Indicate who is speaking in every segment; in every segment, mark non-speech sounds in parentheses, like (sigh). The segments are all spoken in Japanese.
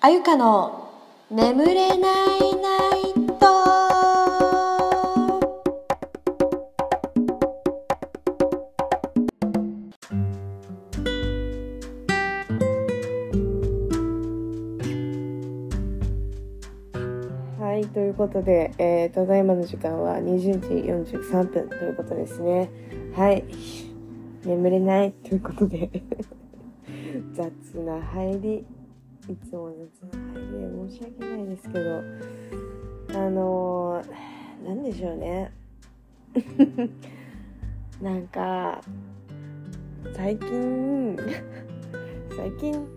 Speaker 1: あゆかの眠れないナイト
Speaker 2: はい、ということで、えーただいまの時間は20時43分ということですね。はい。眠れないということで、雑な入り、いつも雑な入りで申し訳ないですけど、あのー、なんでしょうね。(laughs) なんか、最近、(laughs) 最近、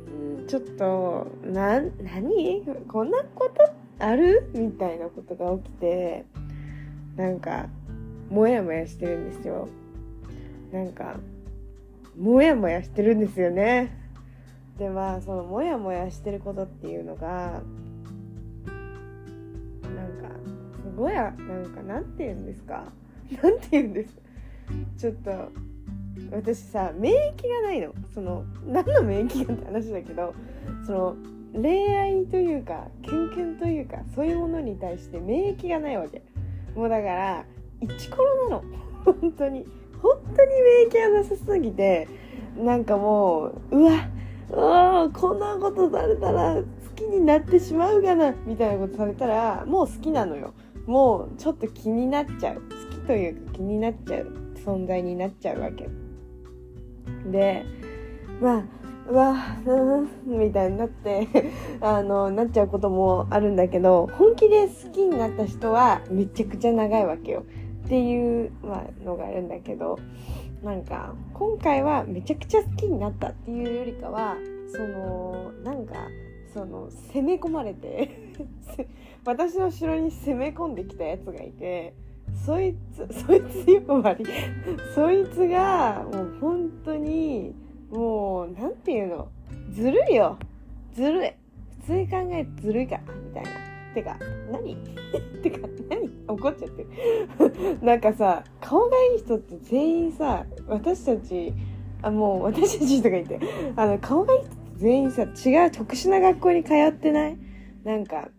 Speaker 2: ちょっと、な、何？こんなことある？みたいなことが起きてなんかモヤモヤしてるんですよ。なんかモヤモヤしてるんですよね。でまあそのモヤモヤしてることっていうのがなんかすごいなんかなんて言うんですか？(laughs) なんて言うんです？ちょっと私さ免疫がないの。その何の免疫がって話だけどその恋愛というかキュンキュンというかそういうものに対して免疫がないわけ。もうだからイチコロなの。(laughs) 本当に。本当に免疫がなさすぎてなんかもううわうわこんなことされたら好きになってしまうがな。みたいなことされたらもう好きなのよ。もうちょっと気になっちゃう。好きというか気になっちゃう。存在になっちゃうわけ。でまあうわうんみたいになって (laughs) あのなっちゃうこともあるんだけど本気で好きになった人はめちゃくちゃ長いわけよ。っていう、ま、のがあるんだけど。なんか今回はめちゃくちゃ好きになったっていうよりかはそのなんかその攻め込まれて (laughs) 私の城に攻め込んできたやつがいてそいつ (laughs) そいつ呼ばわりそいつがもう本当にもうなんていうのずるいよ。ずるい。普通に考えてずるいからみたいな。てか何？(laughs) てか何？怒っちゃって。る (laughs) なんかさ顔がいい人って全員さ私たちあもう私たちとか言って。あの顔がいい人って全員さ違う特殊な学校に通ってない？なんか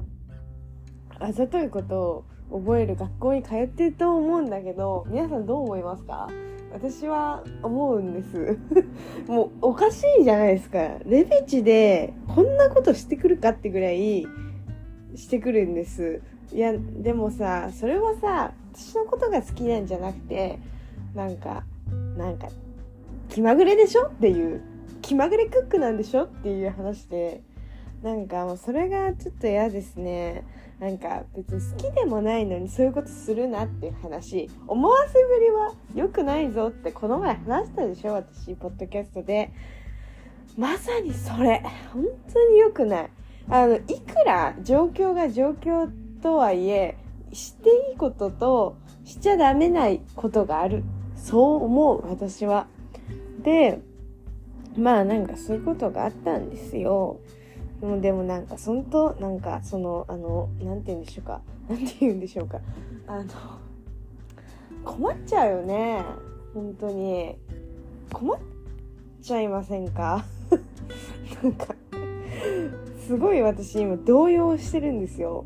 Speaker 2: あざといことを覚える学校に通ってると思うんだけど皆さんどう思いますか？私は思うんです。(laughs) もうおかしいじゃないですか。レベチでこんなことしてくるかってぐらいしてくるんです。いやでもさそれはさ私のことが好きなんじゃなくてなんかなんか気まぐれでしょっていう気まぐれクックなんでしょっていう話でなんかもうそれがちょっと嫌ですね。なんか別に好きでもないのにそういうことするなっていう話。思わせぶりは良くないぞってこの前話したでしょ私ポッドキャストで。まさにそれ。本当に良くない。あのいくら状況が状況とはいえしていいこととしちゃダメないことがある。そう思う私は。でまあなんかそういうことがあったんですよ。でもでもなんかそんとなんかそのあのなんて言うんでしょうか。なんて言うんでしょうか。あの困っちゃうよね。本当に。困っちゃいませんか？(laughs) なんかすごい私今動揺してるんですよ。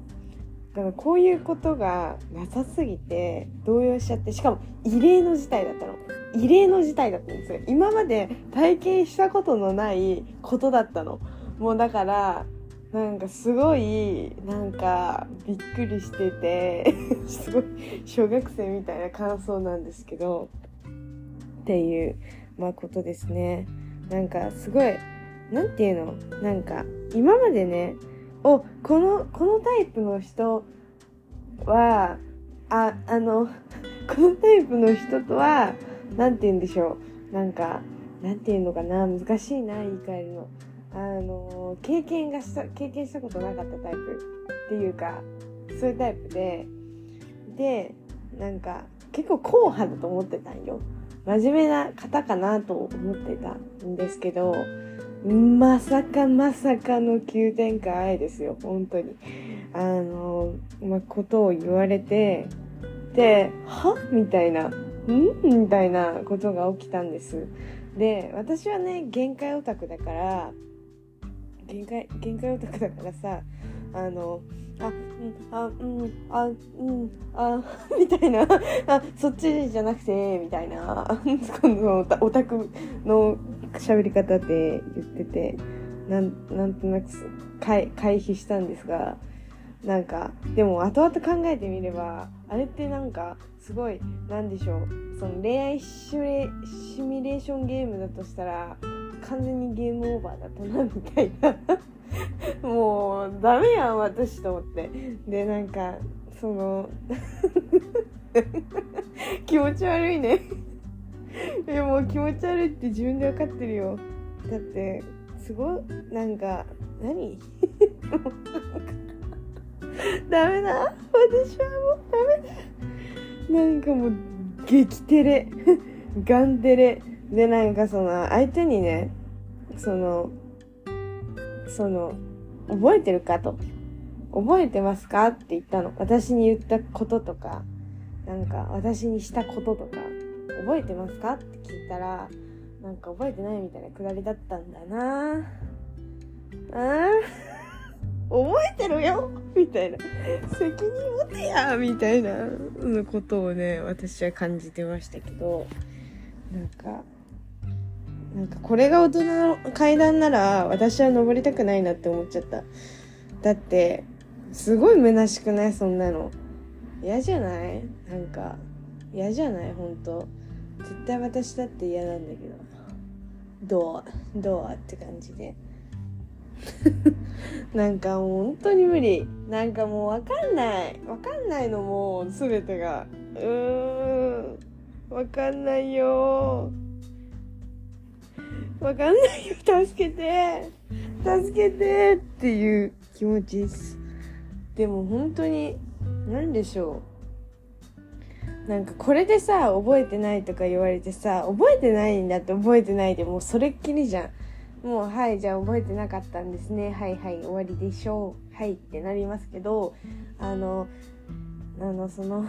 Speaker 2: だからこういうことがなさすぎて動揺しちゃってしかも異例の事態だったの。異例の事態だったんですよ。今まで体験したことのないことだったの。もうだからなんかすごいなんかびっくりしてて (laughs) すごい小学生みたいな感想なんですけどっていうまあことですね。なんかすごいなんていうの？なんか今までねおこのこのタイプの人はああの (laughs) このタイプの人とはなんて言うんでしょう。なんかなんていうのかな。難しいな言い換えるの。あの経験がした経験したことなかったタイプ。っていうかそういうタイプで。でなんか結構硬派だと思ってたんよ。真面目な方かなと思ってたんですけど。まさかまさかの急展開ですよ本当に。あのまあことを言われてでは？みたいなん？みたいなことが起きたんです。で私はね限界オタクだから限界限界オタクだからさあのあうんあうんあうんあ (laughs) みたいなあそっちじゃなくてみたいな (laughs) このオタクの喋り方って言っててなんなんとなく回回避したんですがなんかでも後々考えてみればあれってなんかすごいなんでしょうその恋愛シミュレシミュレーションゲームだとしたら完全にゲームオーバーだったなみたいな。(laughs) もうダメやん私と思って。でなんかその (laughs) 気持ち悪いね。(laughs) いやもう気持ち悪いって自分で分かってるよ。だってすごいなんか何？(laughs) ダメだ。私はもうダメだ。なんかもう激テレ。(laughs) ガンテレ。でなんかその相手にねそのその覚えてるかと。覚えてますか？って言ったの。私に言ったこととかなんか私にしたこととか。覚えてますか？って聞いたらなんか覚えてないみたいなくだりだったんだな。あー？(laughs) 覚えてるよ？みたいな。責任持てや！みたいなのことをね私は感じてましたけど。なんかなんかこれが大人の階段なら私は登りたくないなって思っちゃった。だってすごい虚しくない？そんなの。嫌じゃない？なんか嫌じゃない？本当。絶対私だって嫌なんだけど。どう？どう？って感じで。(laughs) なんかもう本当に無理。なんかもうわかんない。わかんないのもう全てが。うーん。わかんないよ。わかんないよ。助けて。助けてっていう気持ちです。でも本当に何でしょう。なんかこれでさ覚えてないとか言われてさ覚えてないんだって覚えてないでもうそれっきりじゃん。もうはいじゃあ覚えてなかったんですね。はいはい終わりでしょう。はいってなりますけどあのあのその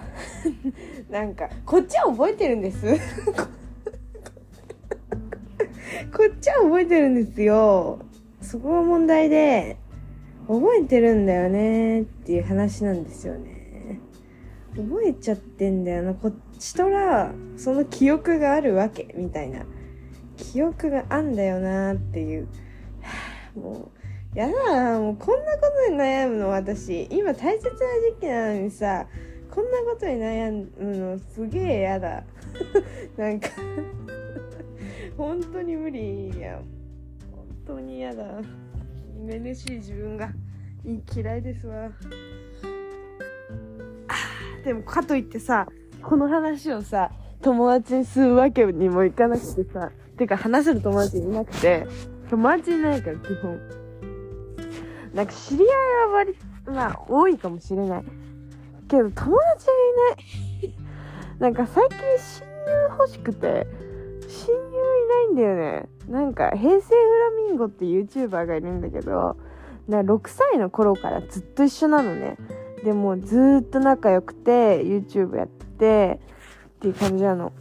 Speaker 2: (laughs) なんかこっちは覚えてるんです。(laughs) こっちは覚えてるんですよ。そこが問題で覚えてるんだよねっていう話なんですよね。覚えちゃってんだよな。こっちとらその記憶があるわけみたいな。記憶があんだよなっていう。(sighs) もうやだもうこんなことに悩むの私。今大切な時期なのにさこんなことに悩むのすげえやだ。(laughs) なんか本当に無理や。本当に嫌だ。めめしい自分が嫌いですわ。でもかといってさこの話をさ友達にするわけにもいかなくてさてか話せる友達いなくて友達いないから基本。なんか知り合いは割まあ多いかもしれない。けど友達がいない。なんか最近親友欲しくて親友いないんだよね。なんか平成フラミンゴって YouTuber がいるんだけどな6歳の頃からずっと一緒なのね。でもずっと仲良くて YouTube やってっていう感じなの。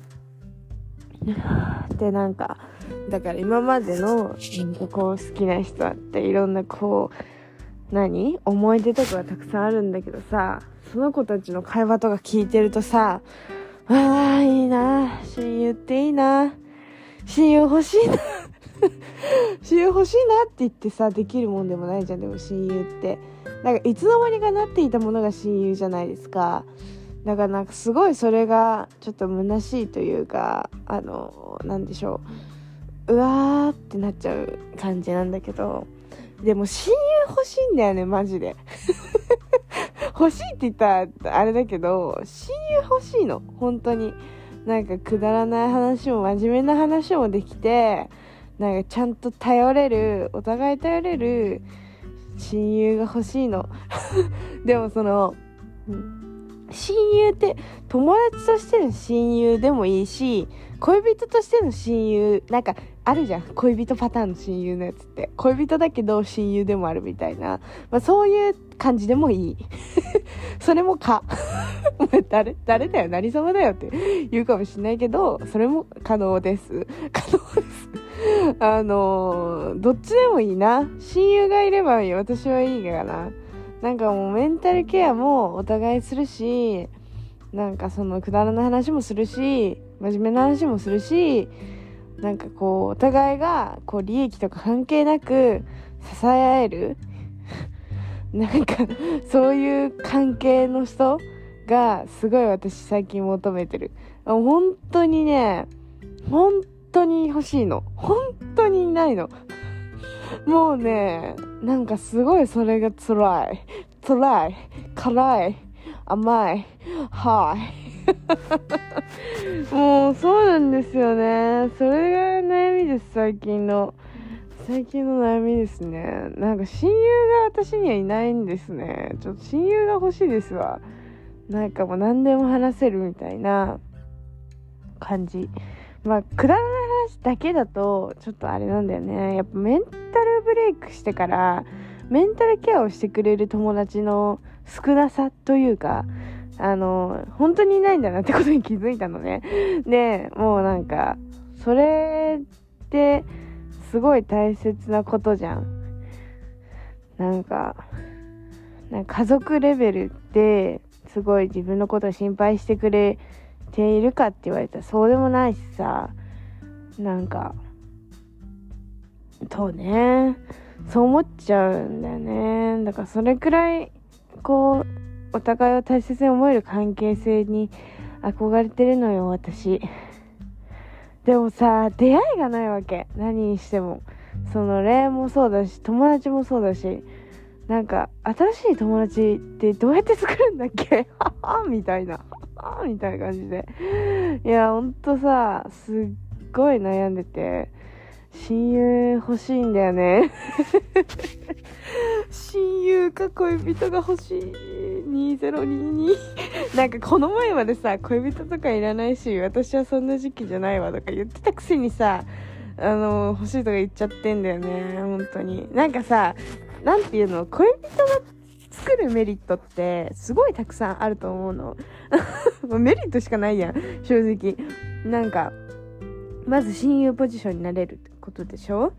Speaker 2: (sighs) でなんかだから今までのなんかこう好きな人あっていろんなこう何？思い出とかがたくさんあるんだけどさその子たちの会話とか聞いてるとさああいいな親友っていいな親友欲しいな (laughs) 親友欲しいなって言ってさできるもんでもないじゃんでも親友って。なんかいつの間にかなっていたものが親友じゃないですか。だからなんかすごいそれがちょっと虚しいというかあのなんでしょう。うわーってなっちゃう感じなんだけど。でも親友欲しいんだよねマジで。(laughs) 欲しいって言ったらあれだけど親友欲しいの。本当に。なんかくだらない話も真面目な話もできてなんかちゃんと頼れるお互い頼れる親友が欲しいの。(laughs) でもその、親友って友達としての親友でもいいし恋人としての親友なんかあるじゃん。恋人パターンの親友のやつって。恋人だけど親友でもあるみたいな、まあ、そういう感じでもいい。(laughs) それもか。(laughs) お前誰誰だよ。何様だよって言うかもしれないけどそれも可能です。可能です。(laughs) あのどっちでもいいな。親友がいれば私はいいかな。なんかもうメンタルケアもお互いするしなんかそのくだらない話もするし真面目な話もするしなんかこうお互いがこう利益とか関係なく支え合える。(laughs) なんかそういう関係の人がすごい私最近求めてる。本当にね本当に欲しいの。本当にいないの。もうねなんかすごいそれが辛い。辛い。辛い。甘い。はい (laughs) もうそうなんですよね。それが悩みです最近の。最近の悩みですね。なんか親友が私にはいないんですね。ちょっと親友が欲しいですわ。なんかもう何でも話せるみたいな感じ。まあくだらない話だけだとちょっとあれなんだよね。やっぱメンタルブレイクしてからメンタルケアをしてくれる友達の少なさというかあの本当にいないんだなってことに気づいたのね。でもうなんかそれってすごい大切なことじゃん。なんかなんか家族レベルですごい自分のことを心配してくれているかって言われたらそうでもないしさ。なんかそうね。そう思っちゃうんだよね。だからそれくらいこうお互いを大切に思える関係性に憧れてるのよ私。でもさ出会いがないわけ。何にしても。その恋愛もそうだし友達もそうだし。なんか新しい友達ってどうやって作るんだっけ？(laughs) みたいな。(laughs) みたいな感じで。いやほんとさすっごい悩んでて親友欲しいんだよね。(laughs) 親友か恋人が欲しい。2022なんかこの前までさ恋人とかいらないし私はそんな時期じゃないわとか言ってたくせにさあの欲しいとか言っちゃってんだよね本当に。なんかさなんていうの恋人が作るメリットってすごいたくさんあると思うの。(laughs) メリットしかないやん正直。なんかまず親友ポジションになれるってことでしょ？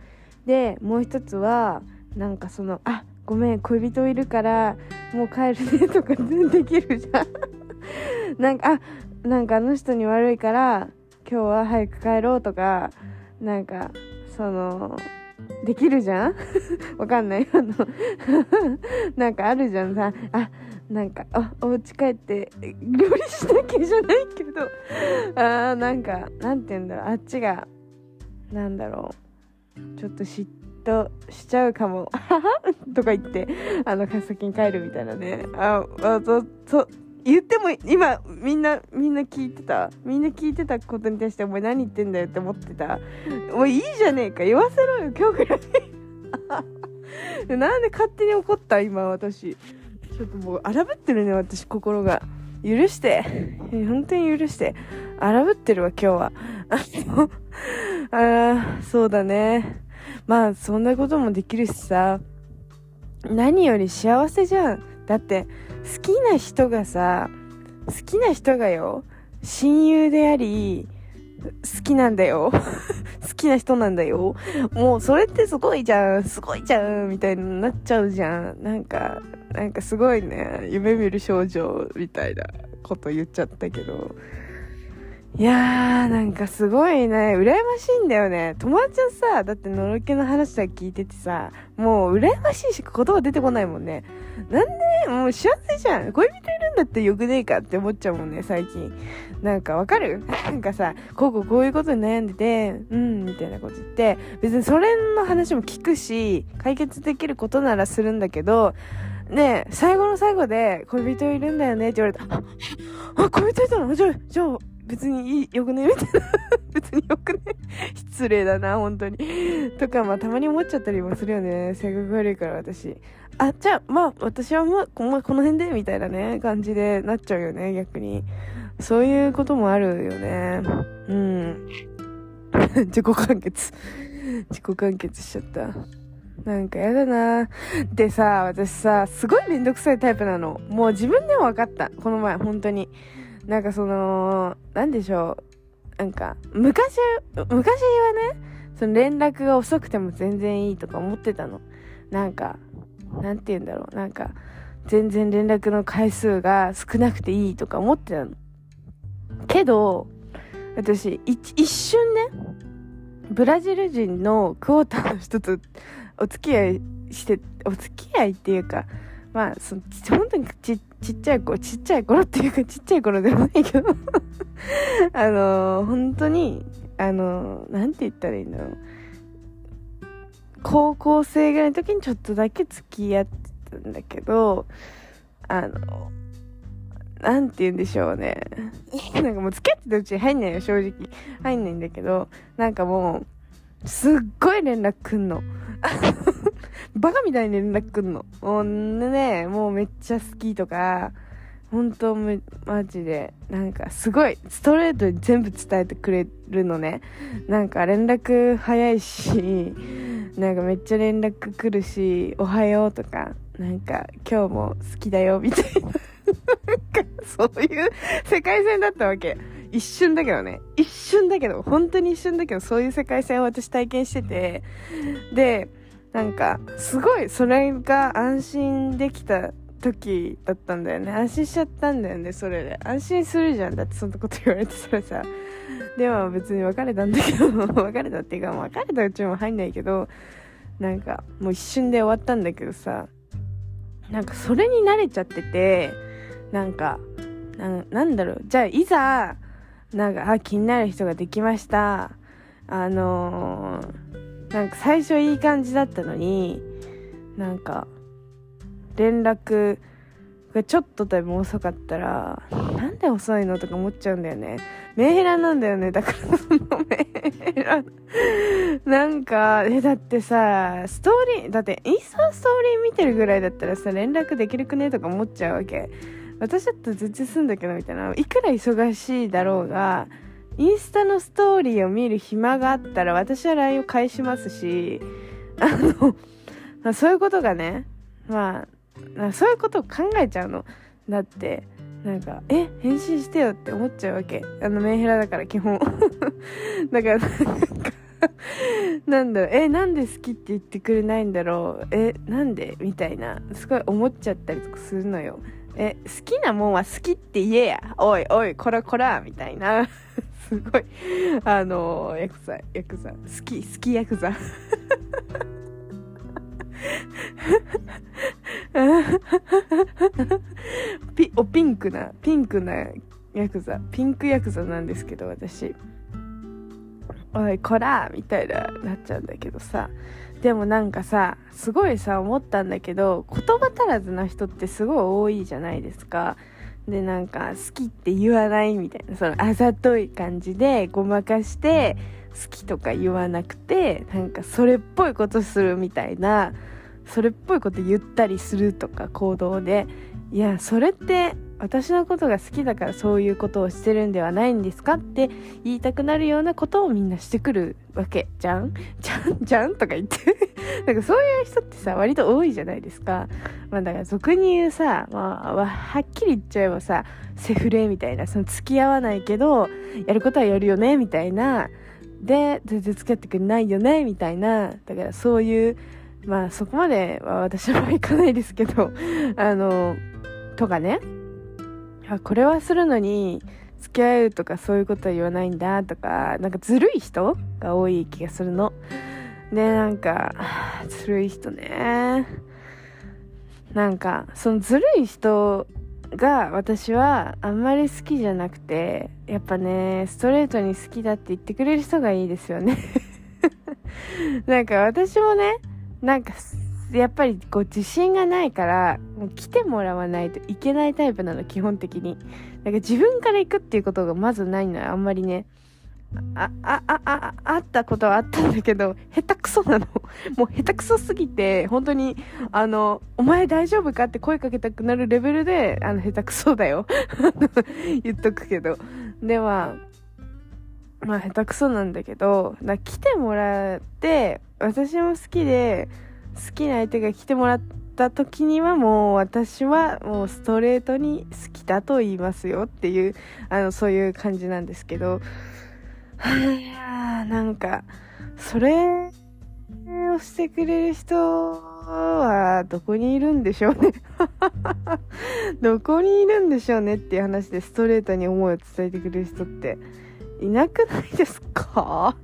Speaker 2: でもう一つはなんかそのあごめん恋人いるからもう帰るねとかできるじゃん。(laughs) なんかあなんかあの人に悪いから今日は早く帰ろうとかなんかそのできるじゃん？(laughs) わかんない。あの (laughs) なんかあるじゃんさ。あなんかあお家帰って料理しなきゃじゃないけどあーなんかなんて言うんだろうあっちがなんだろうちょっと嫉妬しちゃうかも (laughs) とか言ってあの先に帰るみたいなね。ああそそ言っても今みんなみんな聞いてた？みんな聞いてたことに対してお前何言ってんだよって思ってた？もういいじゃねえか言わせろよ今日くらい (laughs) なんで勝手に怒った今私。ちょっともう荒ぶってるね私心が。許して。本当に許して。荒ぶってるわ今日は。あーそうだね。まあそんなこともできるしさ。何より幸せじゃん。だって好きな人がさ好きな人がよ。親友であり好きなんだよ。(laughs) 好きな人なんだよ。もうそれってすごいじゃん。すごいじゃんみたいになっちゃうじゃん。なんかなんかすごいね。夢見る少女みたいなこと言っちゃったけど。いやーなんかすごいね。羨ましいんだよね。友達はさだってのろけの話だけ聞いててさもう羨ましいしか言葉出てこないもんね。なんでもう幸せじゃん。恋人いるんだってよくねえかって思っちゃうもんね最近。なんかわかる？なんかさこうこうこういうことに悩んでてうんみたいなこと言って。別にそれの話も聞くし解決できることならするんだけどね最後の最後で恋人いるんだよねって言われた (gasps) ああ恋人いたの？じゃあじゃあ別にいいよくね？みたいな別によくね？失礼だな本当に。とかまあたまに思っちゃったりもするよね。性格悪いから私。あじゃあまあ私はもうこ,、まあ、この辺で？みたいなね感じでなっちゃうよね逆に。そういうこともあるよね。うん。(laughs) 自己完結。自己完結しちゃった。なんかやだな。でさ私さすごいめんどくさいタイプなの。もう自分でも分かった。この前本当に。なんかそのなんでしょう。なんか昔昔はねその連絡が遅くても全然いいとか思ってたの。なんかなんて言うんだろう。なんか全然連絡の回数が少なくていいとか思ってたの。けど私一瞬ねブラジル人のクォーターの人とお付き合いしてお付き合いっていうかまあその本当にちちっちゃい子ちっちゃい頃っていうかちっちゃい頃でもないけど (laughs) あの本当にあのなんて言ったらいいんだろう高校生ぐらいの時にちょっとだけ付き合ってたんだけどあのなんて言うんでしょうね。なんかもう付き合ってたうちに入んないよ、正直。入んないんだけど、なんかもう、すっごい連絡くんの。(laughs) バカみたいに連絡くんの。もうね、もうめっちゃ好きとか、本当マジで、なんかすごい、ストレートに全部伝えてくれるのね。なんか連絡早いし、なんかめっちゃ連絡来るし、おはようとか、なんか今日も好きだよ、みたいな。そういう世界線だったわけ。一瞬だけどね。一瞬だけど、本当に一瞬だけど、そういう世界線を私体験してて、で、なんか、すごい、それが安心できた時だったんだよね。安心しちゃったんだよね、それで。安心するじゃん。だってそんなこと言われてたらさ。でも別に別れたんだけど、(laughs) 別れたっていうか、別れたうちも入んないけど、なんか、もう一瞬で終わったんだけどさ、なんかそれに慣れちゃってて、なんか、ななんだろう。じゃあ、いざ、なんか、あ、気になる人ができました。あのー、なんか最初いい感じだったのに、なんか、連絡がちょっとでも遅かったら、なんで遅いのとか思っちゃうんだよね。メンヘラなんだよね。だからそのメンヘラ。なんか、え、だってさ、ストーリー、だってインスタストーリー見てるぐらいだったらさ、連絡できるくねとか思っちゃうわけ。私だったら全然すんだけどみたいないくら忙しいだろうがインスタのストーリーを見る暇があったら私は LINE を返しますしあの、(laughs) そういうことがねまあそういうことを考えちゃうの。だってなんかえ返信してよって思っちゃうわけ。あのメンヘラだから基本。(laughs) だからなんか (laughs) なんだろう。えなんで好きって言ってくれないんだろう。えなんで？みたいなすごい思っちゃったりとかするのよ。え、好きなもんは好きって言えや。おいおい、こらこら、みたいな。(laughs) すごい、あのヤクザ、ヤクザ、好き、好きヤクザ。(laughs) ピ、お、ピンクな、ピンクなヤクザ、ピンクヤクザなんですけど、私。おい、こらみたいな、なっちゃうんだけどさ。でもなんかさすごいさ思ったんだけど言葉足らずな人ってすごい多いじゃないですか。でなんか好きって言わないみたいな。そのあざとい感じでごまかして好きとか言わなくてなんかそれっぽいことするみたいなそれっぽいこと言ったりするとか行動で。いやそれって私のことが好きだからそういうことをしてるんではないんですかって言いたくなるようなことをみんなしてくるわけじゃん？(laughs) じゃんじゃんとか言って。(laughs) なんかそういう人ってさ割と多いじゃないですか。まあだから俗に言うさ、まあ、はっきり言っちゃえばさセフレみたいなその付き合わないけどやることはやるよねみたいな。で全然付き合ってくれないよねみたいな。だからそういうまあそこまでは私はいかないですけど。(laughs) あのとかね。あこれはするのに付き合うとかそういうことは言わないんだとかなんかずるい人が多い気がするの。でなんかずるい人ね。なんかそのずるい人が私はあんまり好きじゃなくてやっぱねストレートに好きだって言ってくれる人がいいですよね。(laughs) なんか私もねなんかやっぱりこう自信がないから来てもらわないといけないタイプなの基本的になんか自分から行くっていうことがまずないのはあんまりねあ、あ、あ、あ、あったことはあったんだけど、下手くそなの。(laughs) もう下手くそすぎて、本当に、あの、お前大丈夫かって声かけたくなるレベルで、あの、下手くそだよ。(laughs) 言っとくけど。では、まあ、下手くそなんだけど、な来てもらって、私も好きで、好きな相手が来てもらった時にはもう私はもうストレートに好きだと言いますよっていう、あの、そういう感じなんですけど、はあ、なんか、それをしてくれる人はどこにいるんでしょうね。(laughs) どこにいるんでしょうねっていう話でストレートに思いを伝えてくれる人って。いなくないですか？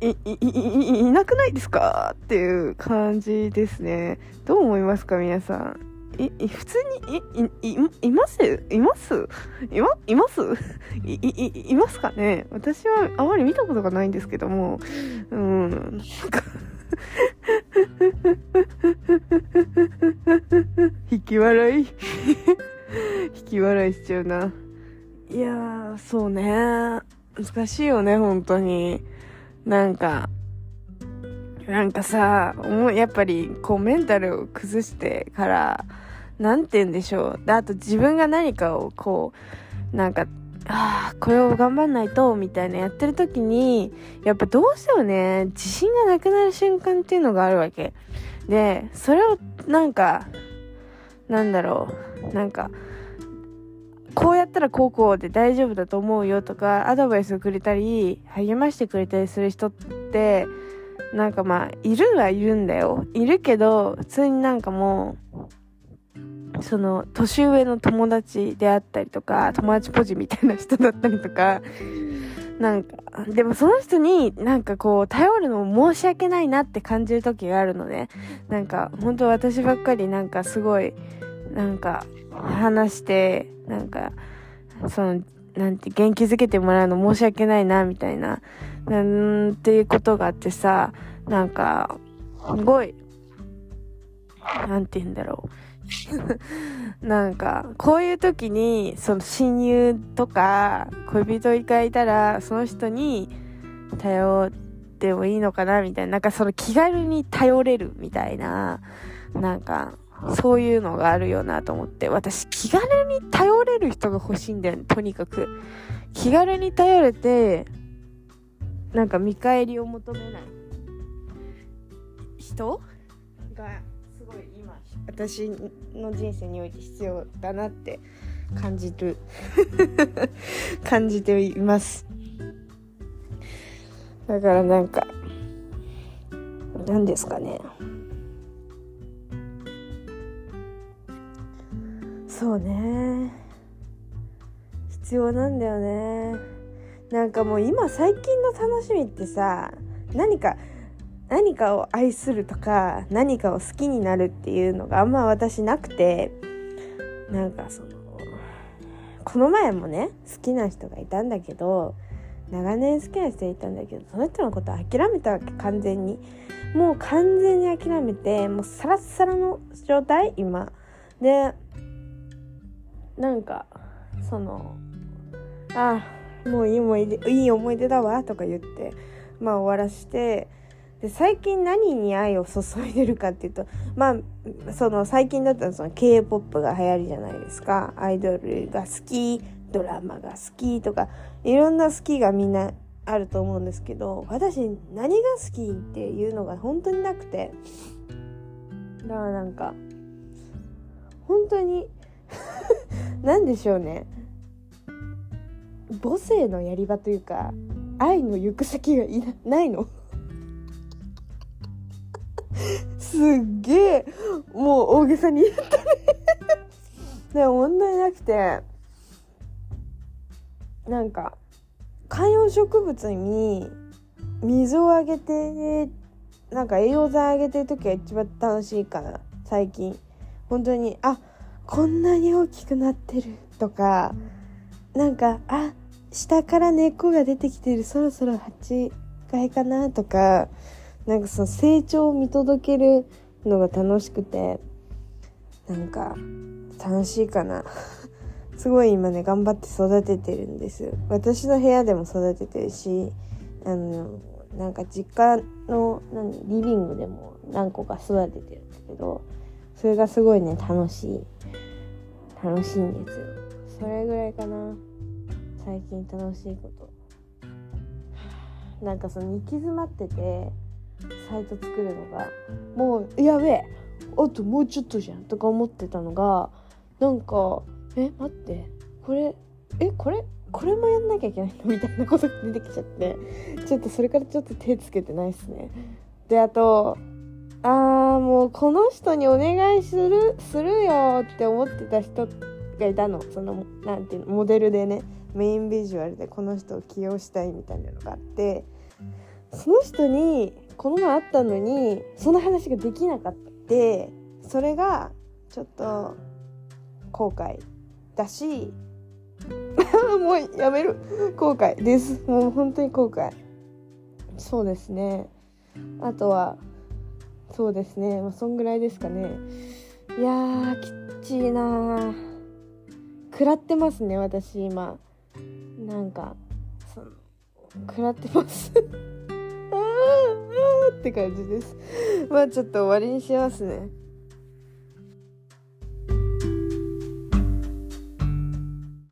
Speaker 2: い、い、い、いなくないですか？っていう感じですね。どう思いますか皆さん？い、い、普通に、い、い、います？います？いま、います？い、い、いますかね？私はあまり見たことがないんですけども、うん、なんか (laughs) 引き笑い。(laughs) 引き笑いしちゃうな。いやー、そうね。難しいよね、本当に。なんか、なんかさ、やっぱり、こう、メンタルを崩してから、なんて言うんでしょう。で、あと自分が何かをこう、なんか、ああ、これを頑張んないと、みたいなやってる時に、やっぱどうしてもね、自信がなくなる瞬間っていうのがあるわけ。で、それを、なんか、なんだろう、なんか、こうやったらこうこうで大丈夫だと思うよとか、アドバイスをくれたり、励ましてくれたりする人って、なんかまあ、いるはいるんだよ。いるけど、普通になんかもう、その年上の友達であったりとか友達ポジみたいな人だったりとかなんかでもその人になんかこう頼るのも申し訳ないなって感じる時があるのねなんか本当私ばっかりなんかすごいなんか話してなんかそのなんて元気づけてもらうの申し訳ないなみたいななんていうことがあってさなんかすごいなんて言うんだろう (laughs) なんか、こういう時に、その親友とか、恋人がいたら、その人に頼ってもいいのかな、みたいな。なんかその気軽に頼れるみたいな、なんか、そういうのがあるよなと思って。私、気軽に頼れる人が欲しいんだよね、とにかく。気軽に頼れて、なんか見返りを求めない人がすごい今私の人生において必要だなって感じる (laughs) 感じていますだからなんか何ですかねそうね。必要なんだよね。なんかもう今最近の楽しみってさ何か何かを愛するとか何かを好きになるっていうのがあんま私なくてなんかそのこの前もね好きな人がいたんだけど長年好きな人いたんだけどその人のこと諦めたわけ完全に。もう完全に諦めてもうサラッサラの状態今。でなんかそのああもういい思い出いい思い出だわとか言ってまあ終わらしてで最近何に愛を注いでるかっていうとまあその最近だったらその k p o p が流行りじゃないですか。アイドルが好きドラマが好きとかいろんな好きがみんなあると思うんですけど私何が好きっていうのが本当になくて。だからなんか本当に何でしょうね。母性のやり場というか愛の行く先がいないの？すっげえもう大げさに言ったね。でも問題なくてなんか観葉植物に水をあげてなんか栄養剤あげてる時が一番楽しいかな。最近。本当にあこんなに大きくなってるとかなんかあ下から根っこが出てきてるそろそろ鉢替えかなとかなんかその成長を見届けるのが楽しくてなんか楽しいかな。(laughs) すごい今ね頑張って育ててるんです。私の部屋でも育ててるしあのなんか実家の何リビングでも何個か育ててるんだけどそれがすごいね楽しい。楽しいんですよ。それぐらいかな。最近楽しいこと。なんかその行き詰まっててサイト作るのがもうやべえ。あともうちょっとじゃん。とか思ってたのがなんかえ待って。これえこれこれもやんなきゃいけないの？(laughs) みたいなことが出てきちゃって。ちょっとそれからちょっと手つけてないですね。であとあーもうこの人にお願いするするよって思ってた人がいたの。そのなんていうのモデルでねメインビジュアルでこの人を起用したいみたいなのがあってその人にこの前会ったのにその話ができなかった。それがちょっと後悔だし (laughs) もうやめる。後悔です。もう本当に後悔。そうですね。あとはそうですね。まあそんぐらいですかね。いやーきっちいなー。食らってますね私今。なんかその食らってます。(laughs) あーあーって感じです。まあちょっと終わりにしますね。